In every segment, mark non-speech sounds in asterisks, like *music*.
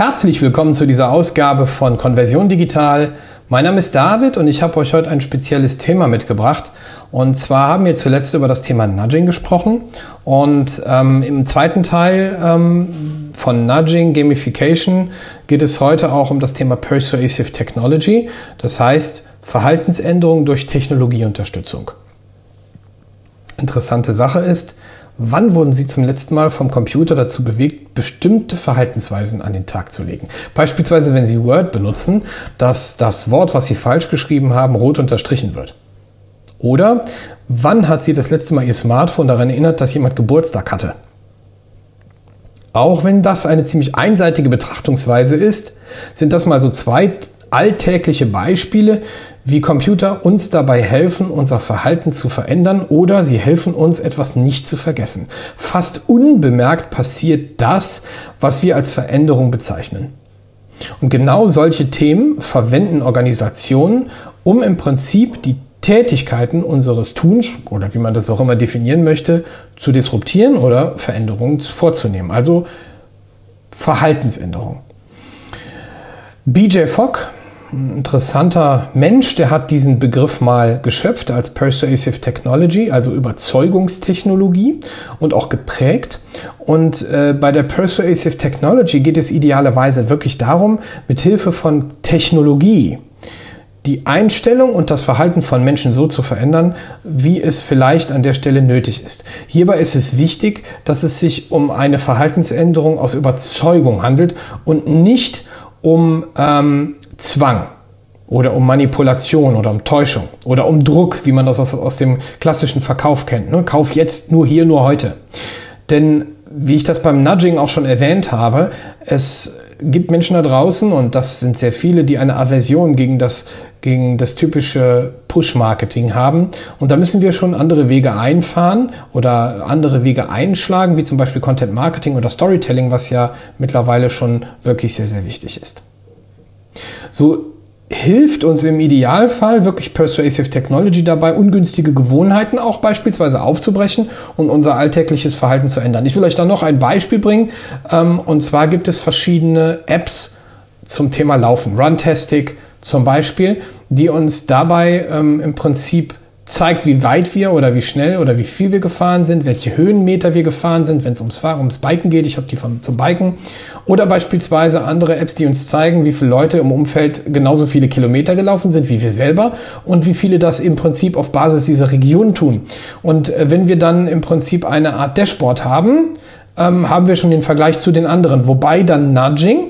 Herzlich willkommen zu dieser Ausgabe von Konversion Digital. Mein Name ist David und ich habe euch heute ein spezielles Thema mitgebracht. Und zwar haben wir zuletzt über das Thema Nudging gesprochen. Und ähm, im zweiten Teil ähm, von Nudging, Gamification, geht es heute auch um das Thema Persuasive Technology. Das heißt Verhaltensänderung durch Technologieunterstützung. Interessante Sache ist, Wann wurden Sie zum letzten Mal vom Computer dazu bewegt, bestimmte Verhaltensweisen an den Tag zu legen? Beispielsweise, wenn Sie Word benutzen, dass das Wort, was Sie falsch geschrieben haben, rot unterstrichen wird. Oder wann hat Sie das letzte Mal Ihr Smartphone daran erinnert, dass jemand Geburtstag hatte? Auch wenn das eine ziemlich einseitige Betrachtungsweise ist, sind das mal so zwei alltägliche Beispiele, wie Computer uns dabei helfen, unser Verhalten zu verändern oder sie helfen uns, etwas nicht zu vergessen. Fast unbemerkt passiert das, was wir als Veränderung bezeichnen. Und genau solche Themen verwenden Organisationen, um im Prinzip die Tätigkeiten unseres Tuns oder wie man das auch immer definieren möchte, zu disruptieren oder Veränderungen vorzunehmen. Also Verhaltensänderung. BJ Fogg ein interessanter Mensch, der hat diesen Begriff mal geschöpft als Persuasive Technology, also Überzeugungstechnologie und auch geprägt. Und äh, bei der Persuasive Technology geht es idealerweise wirklich darum, mit Hilfe von Technologie die Einstellung und das Verhalten von Menschen so zu verändern, wie es vielleicht an der Stelle nötig ist. Hierbei ist es wichtig, dass es sich um eine Verhaltensänderung aus Überzeugung handelt und nicht um ähm, Zwang oder um Manipulation oder um Täuschung oder um Druck, wie man das aus, aus dem klassischen Verkauf kennt. Ne? Kauf jetzt nur hier, nur heute. Denn wie ich das beim Nudging auch schon erwähnt habe, es gibt Menschen da draußen, und das sind sehr viele, die eine Aversion gegen das, gegen das typische Push-Marketing haben. Und da müssen wir schon andere Wege einfahren oder andere Wege einschlagen, wie zum Beispiel Content Marketing oder Storytelling, was ja mittlerweile schon wirklich sehr, sehr wichtig ist. So hilft uns im Idealfall wirklich Persuasive Technology dabei, ungünstige Gewohnheiten auch beispielsweise aufzubrechen und unser alltägliches Verhalten zu ändern. Ich will euch da noch ein Beispiel bringen. Ähm, und zwar gibt es verschiedene Apps zum Thema Laufen. Runtastic zum Beispiel, die uns dabei ähm, im Prinzip zeigt, wie weit wir oder wie schnell oder wie viel wir gefahren sind, welche Höhenmeter wir gefahren sind, wenn es ums, ums Biken geht. Ich habe die von, zum Biken. Oder beispielsweise andere Apps, die uns zeigen, wie viele Leute im Umfeld genauso viele Kilometer gelaufen sind wie wir selber und wie viele das im Prinzip auf Basis dieser Region tun. Und äh, wenn wir dann im Prinzip eine Art Dashboard haben, ähm, haben wir schon den Vergleich zu den anderen. Wobei dann Nudging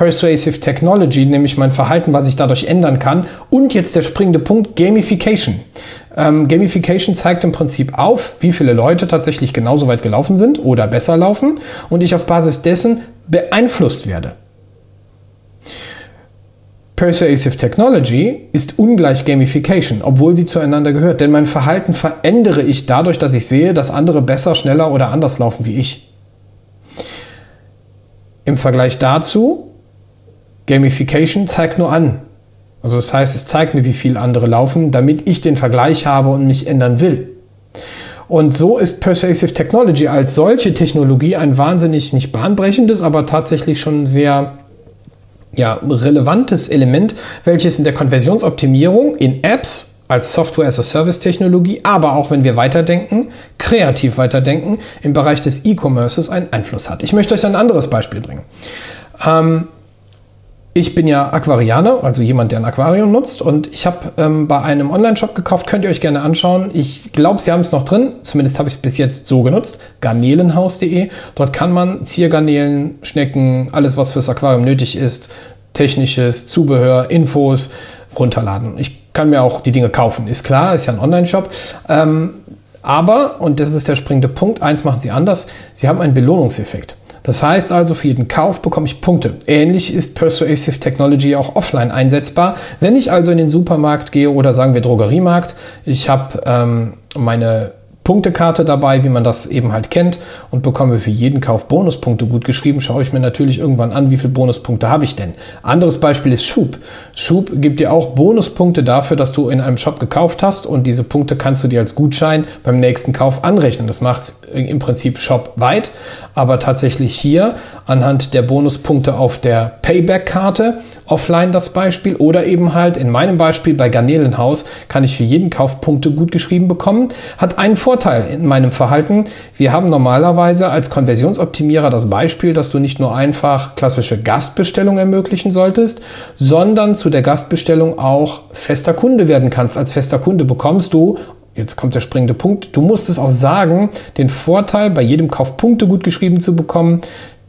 Persuasive Technology, nämlich mein Verhalten, was ich dadurch ändern kann. Und jetzt der springende Punkt, Gamification. Ähm, Gamification zeigt im Prinzip auf, wie viele Leute tatsächlich genauso weit gelaufen sind oder besser laufen und ich auf Basis dessen beeinflusst werde. Persuasive Technology ist ungleich Gamification, obwohl sie zueinander gehört. Denn mein Verhalten verändere ich dadurch, dass ich sehe, dass andere besser, schneller oder anders laufen wie ich. Im Vergleich dazu Gamification zeigt nur an. Also das heißt, es zeigt mir, wie viel andere laufen, damit ich den Vergleich habe und mich ändern will. Und so ist Persuasive Technology als solche Technologie ein wahnsinnig nicht bahnbrechendes, aber tatsächlich schon sehr ja, relevantes Element, welches in der Konversionsoptimierung in Apps als Software as a Service Technologie, aber auch wenn wir weiterdenken, kreativ weiterdenken, im Bereich des E-Commerces einen Einfluss hat. Ich möchte euch ein anderes Beispiel bringen. Ähm, ich bin ja Aquarianer, also jemand, der ein Aquarium nutzt und ich habe ähm, bei einem Online-Shop gekauft, könnt ihr euch gerne anschauen. Ich glaube, sie haben es noch drin, zumindest habe ich es bis jetzt so genutzt, garnelenhaus.de. Dort kann man Ziergarnelen, Schnecken, alles was fürs Aquarium nötig ist, technisches, Zubehör, Infos runterladen. Ich kann mir auch die Dinge kaufen, ist klar, ist ja ein Online-Shop. Ähm, aber, und das ist der springende Punkt, eins machen sie anders, sie haben einen Belohnungseffekt. Das heißt also, für jeden Kauf bekomme ich Punkte. Ähnlich ist Persuasive Technology auch offline einsetzbar. Wenn ich also in den Supermarkt gehe oder sagen wir Drogeriemarkt, ich habe ähm, meine Punktekarte dabei, wie man das eben halt kennt und bekomme für jeden Kauf Bonuspunkte gut geschrieben, schaue ich mir natürlich irgendwann an, wie viele Bonuspunkte habe ich denn. Anderes Beispiel ist Schub. Schub gibt dir auch Bonuspunkte dafür, dass du in einem Shop gekauft hast und diese Punkte kannst du dir als Gutschein beim nächsten Kauf anrechnen. Das macht im Prinzip Shop weit, aber tatsächlich hier anhand der Bonuspunkte auf der Payback-Karte offline das Beispiel oder eben halt in meinem Beispiel bei Garnelenhaus kann ich für jeden Kauf Punkte gut geschrieben bekommen. Hat einen Vorteil in meinem Verhalten. Wir haben normalerweise als Konversionsoptimierer das Beispiel, dass du nicht nur einfach klassische Gastbestellung ermöglichen solltest, sondern zu der Gastbestellung auch fester Kunde werden kannst. Als fester Kunde bekommst du Jetzt kommt der springende Punkt. Du musst es auch sagen, den Vorteil bei jedem Kauf Punkte gut geschrieben zu bekommen,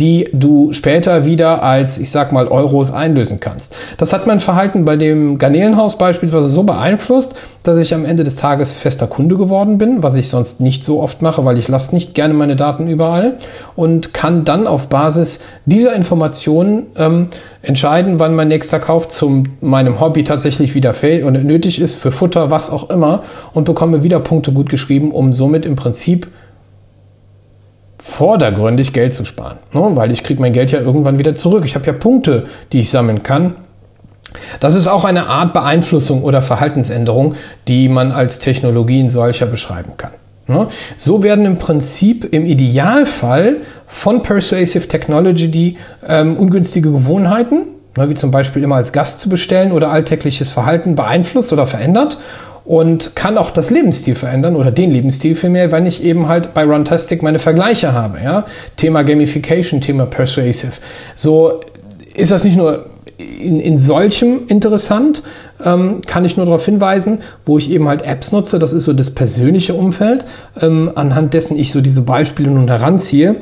die du später wieder als, ich sag mal, Euros einlösen kannst. Das hat mein Verhalten bei dem Garnelenhaus beispielsweise so beeinflusst, dass ich am Ende des Tages fester Kunde geworden bin, was ich sonst nicht so oft mache, weil ich lasse nicht gerne meine Daten überall und kann dann auf Basis dieser Informationen ähm, entscheiden, wann mein nächster Kauf zu meinem Hobby tatsächlich wieder fällt und nötig ist für Futter, was auch immer und bekomme wieder Punkte gut geschrieben, um somit im Prinzip vordergründig Geld zu sparen. Ne? Weil ich kriege mein Geld ja irgendwann wieder zurück. Ich habe ja Punkte, die ich sammeln kann. Das ist auch eine Art Beeinflussung oder Verhaltensänderung, die man als Technologie in solcher beschreiben kann. Ne? So werden im Prinzip im Idealfall von Persuasive Technology die ähm, ungünstige Gewohnheiten, ne, wie zum Beispiel immer als Gast zu bestellen oder alltägliches Verhalten beeinflusst oder verändert und kann auch das Lebensstil verändern oder den Lebensstil vielmehr, wenn ich eben halt bei Runtastic meine Vergleiche habe. Ja? Thema Gamification, Thema Persuasive. So ist das nicht nur in, in solchem interessant, ähm, kann ich nur darauf hinweisen, wo ich eben halt Apps nutze, das ist so das persönliche Umfeld, ähm, anhand dessen ich so diese Beispiele nun heranziehe.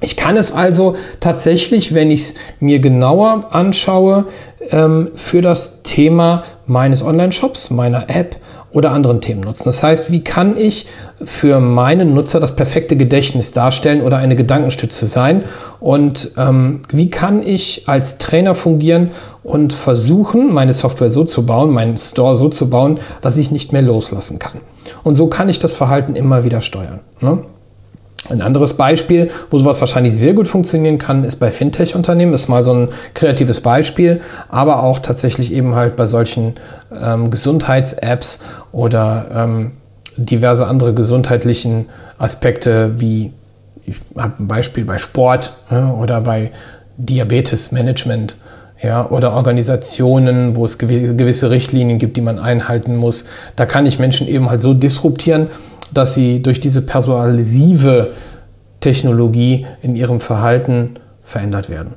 Ich kann es also tatsächlich, wenn ich es mir genauer anschaue, ähm, für das Thema meines Online-Shops, meiner App oder anderen Themen nutzen. Das heißt, wie kann ich für meinen Nutzer das perfekte Gedächtnis darstellen oder eine Gedankenstütze sein? Und ähm, wie kann ich als Trainer fungieren und versuchen, meine Software so zu bauen, meinen Store so zu bauen, dass ich nicht mehr loslassen kann? Und so kann ich das Verhalten immer wieder steuern. Ne? Ein anderes Beispiel, wo sowas wahrscheinlich sehr gut funktionieren kann, ist bei Fintech-Unternehmen. Das ist mal so ein kreatives Beispiel, aber auch tatsächlich eben halt bei solchen ähm, Gesundheits-Apps oder ähm, diverse andere gesundheitlichen Aspekte wie, ich habe ein Beispiel bei Sport ja, oder bei Diabetes-Management. Ja, oder Organisationen, wo es gewisse Richtlinien gibt, die man einhalten muss. Da kann ich Menschen eben halt so disruptieren, dass sie durch diese persuasive Technologie in ihrem Verhalten verändert werden.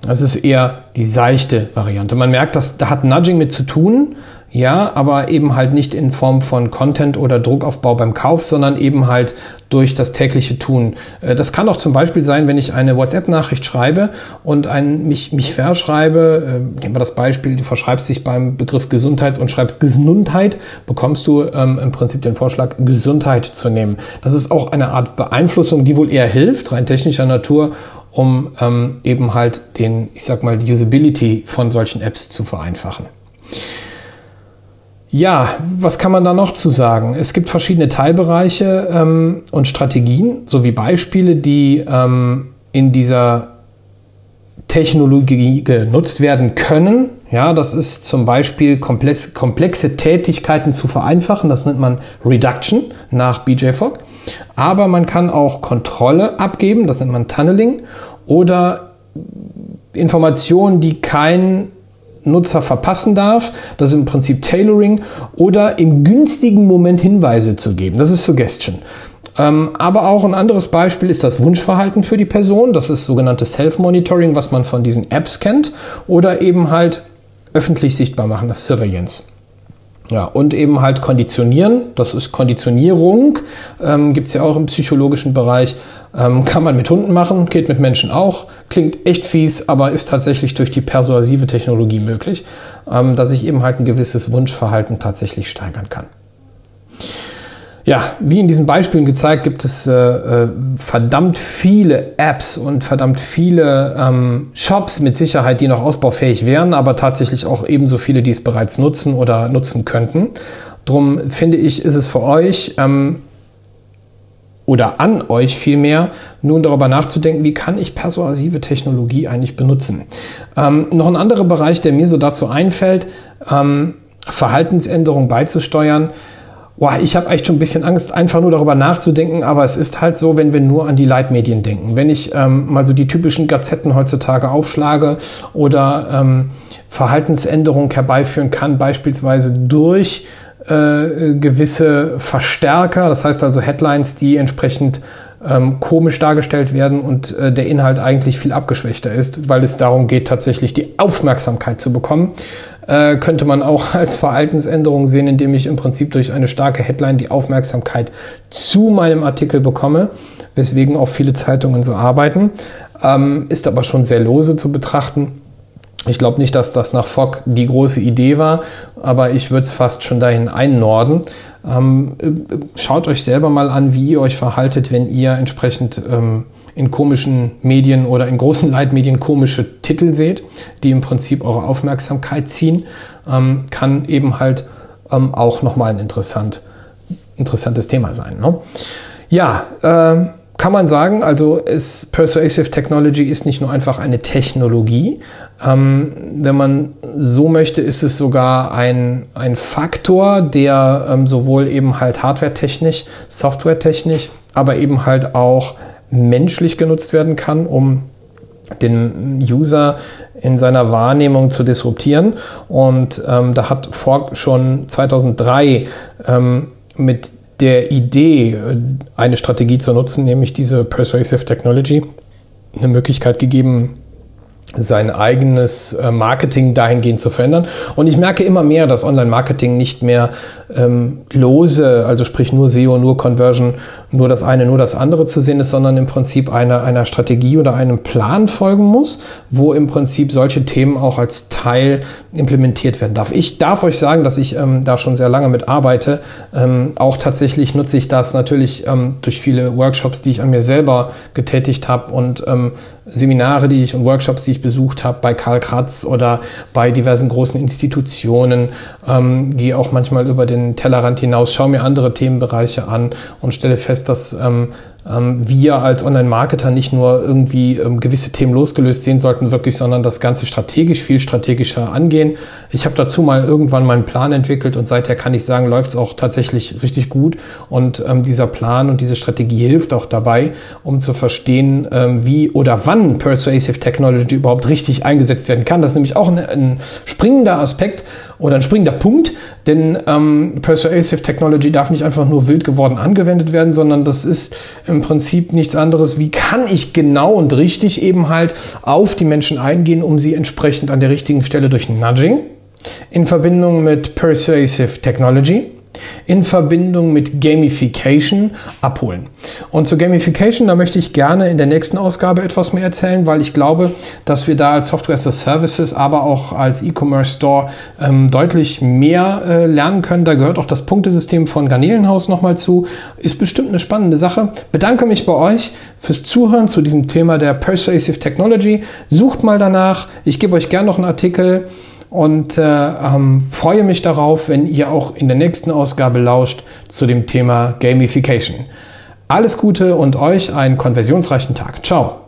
Das ist eher die seichte Variante. Man merkt, dass da hat Nudging mit zu tun, ja, aber eben halt nicht in Form von Content oder Druckaufbau beim Kauf, sondern eben halt durch das tägliche Tun. Äh, das kann auch zum Beispiel sein, wenn ich eine WhatsApp-Nachricht schreibe und ein, mich, mich verschreibe, äh, nehmen wir das Beispiel, du verschreibst dich beim Begriff Gesundheit und schreibst Gesundheit, bekommst du ähm, im Prinzip den Vorschlag, Gesundheit zu nehmen. Das ist auch eine Art Beeinflussung, die wohl eher hilft, rein technischer Natur, um ähm, eben halt den, ich sag mal, die Usability von solchen Apps zu vereinfachen. Ja, was kann man da noch zu sagen? Es gibt verschiedene Teilbereiche ähm, und Strategien sowie Beispiele, die ähm, in dieser Technologie genutzt werden können. Ja, das ist zum Beispiel komplex, komplexe Tätigkeiten zu vereinfachen. Das nennt man Reduction nach BJ Fogg. Aber man kann auch Kontrolle abgeben. Das nennt man Tunneling. Oder Informationen, die kein Nutzer verpassen darf. Das ist im Prinzip Tailoring oder im günstigen Moment Hinweise zu geben. Das ist Suggestion. Ähm, aber auch ein anderes Beispiel ist das Wunschverhalten für die Person. Das ist sogenanntes Self-Monitoring, was man von diesen Apps kennt. Oder eben halt öffentlich sichtbar machen, das Surveillance. Ja, und eben halt konditionieren, das ist Konditionierung, ähm, gibt es ja auch im psychologischen Bereich, ähm, kann man mit Hunden machen, geht mit Menschen auch, klingt echt fies, aber ist tatsächlich durch die persuasive Technologie möglich, ähm, dass ich eben halt ein gewisses Wunschverhalten tatsächlich steigern kann. Ja, wie in diesen Beispielen gezeigt, gibt es äh, äh, verdammt viele Apps und verdammt viele ähm, Shops mit Sicherheit, die noch ausbaufähig wären, aber tatsächlich auch ebenso viele, die es bereits nutzen oder nutzen könnten. Drum finde ich, ist es für euch ähm, oder an euch vielmehr, nun darüber nachzudenken, wie kann ich persuasive Technologie eigentlich benutzen. Ähm, noch ein anderer Bereich, der mir so dazu einfällt, ähm, Verhaltensänderung beizusteuern boah, ich habe echt schon ein bisschen Angst, einfach nur darüber nachzudenken, aber es ist halt so, wenn wir nur an die Leitmedien denken. Wenn ich ähm, mal so die typischen Gazetten heutzutage aufschlage oder ähm, Verhaltensänderungen herbeiführen kann, beispielsweise durch äh, gewisse Verstärker, das heißt also Headlines, die entsprechend ähm, komisch dargestellt werden und äh, der Inhalt eigentlich viel abgeschwächter ist, weil es darum geht, tatsächlich die Aufmerksamkeit zu bekommen. Äh, könnte man auch *laughs* als Verhaltensänderung sehen, indem ich im Prinzip durch eine starke Headline die Aufmerksamkeit zu meinem Artikel bekomme, weswegen auch viele Zeitungen so arbeiten. Ähm, ist aber schon sehr lose zu betrachten. Ich glaube nicht, dass das nach Fogg die große Idee war, aber ich würde es fast schon dahin einnorden. Ähm, schaut euch selber mal an, wie ihr euch verhaltet, wenn ihr entsprechend ähm, in komischen Medien oder in großen *laughs* Leitmedien komische Titel seht, die im Prinzip eure Aufmerksamkeit ziehen. Ähm, kann eben halt ähm, auch nochmal ein interessant, interessantes Thema sein. Ne? Ja, äh, kann man sagen, also ist Persuasive Technology ist nicht nur einfach eine Technologie. Ähm, wenn man so möchte, ist es sogar ein, ein Faktor, der ähm, sowohl eben halt hardware-technisch, software-technisch, aber eben halt auch menschlich genutzt werden kann, um den User in seiner Wahrnehmung zu disruptieren. Und ähm, da hat Fogg schon 2003 ähm, mit der Idee, äh, eine Strategie zu nutzen, nämlich diese Persuasive Technology, eine Möglichkeit gegeben, sein eigenes äh, Marketing dahingehend zu verändern. Und ich merke immer mehr, dass Online-Marketing nicht mehr ähm, lose, also sprich nur SEO, nur Conversion, nur das eine, nur das andere zu sehen ist, sondern im Prinzip einer, einer Strategie oder einem Plan folgen muss, wo im Prinzip solche Themen auch als Teil implementiert werden darf. Ich darf euch sagen, dass ich ähm, da schon sehr lange mit arbeite. Ähm, auch tatsächlich nutze ich das natürlich ähm, durch viele Workshops, die ich an mir selber getätigt habe und ähm, Seminare, die ich und Workshops, die ich besucht habe bei Karl Kratz oder bei diversen großen Institutionen, ähm, gehe auch manchmal über den Tellerrand hinaus, schaue mir andere Themenbereiche an und stelle fest, dass ähm, wir als Online-Marketer nicht nur irgendwie ähm, gewisse Themen losgelöst sehen sollten, wirklich, sondern das Ganze strategisch, viel strategischer angehen. Ich habe dazu mal irgendwann meinen Plan entwickelt und seither kann ich sagen, läuft es auch tatsächlich richtig gut. Und ähm, dieser Plan und diese Strategie hilft auch dabei, um zu verstehen, ähm, wie oder wann Persuasive Technology überhaupt richtig eingesetzt werden kann. Das ist nämlich auch ein, ein springender Aspekt oder ein springender Punkt, denn ähm, Persuasive Technology darf nicht einfach nur wild geworden angewendet werden, sondern das ist im Prinzip nichts anderes, wie kann ich genau und richtig eben halt auf die Menschen eingehen, um sie entsprechend an der richtigen Stelle durch Nudging in Verbindung mit Persuasive Technology in Verbindung mit Gamification abholen. Und zu Gamification, da möchte ich gerne in der nächsten Ausgabe etwas mehr erzählen, weil ich glaube, dass wir da als Software as a Services, aber auch als E-Commerce Store ähm, deutlich mehr äh, lernen können. Da gehört auch das Punktesystem von Garnelenhaus nochmal zu. Ist bestimmt eine spannende Sache. Bedanke mich bei euch fürs Zuhören zu diesem Thema der Persuasive Technology. Sucht mal danach. Ich gebe euch gerne noch einen Artikel und äh, ähm, freue mich darauf, wenn ihr auch in der nächsten Ausgabe lauscht zu dem Thema Gamification. Alles Gute und euch einen konversionsreichen Tag. Ciao.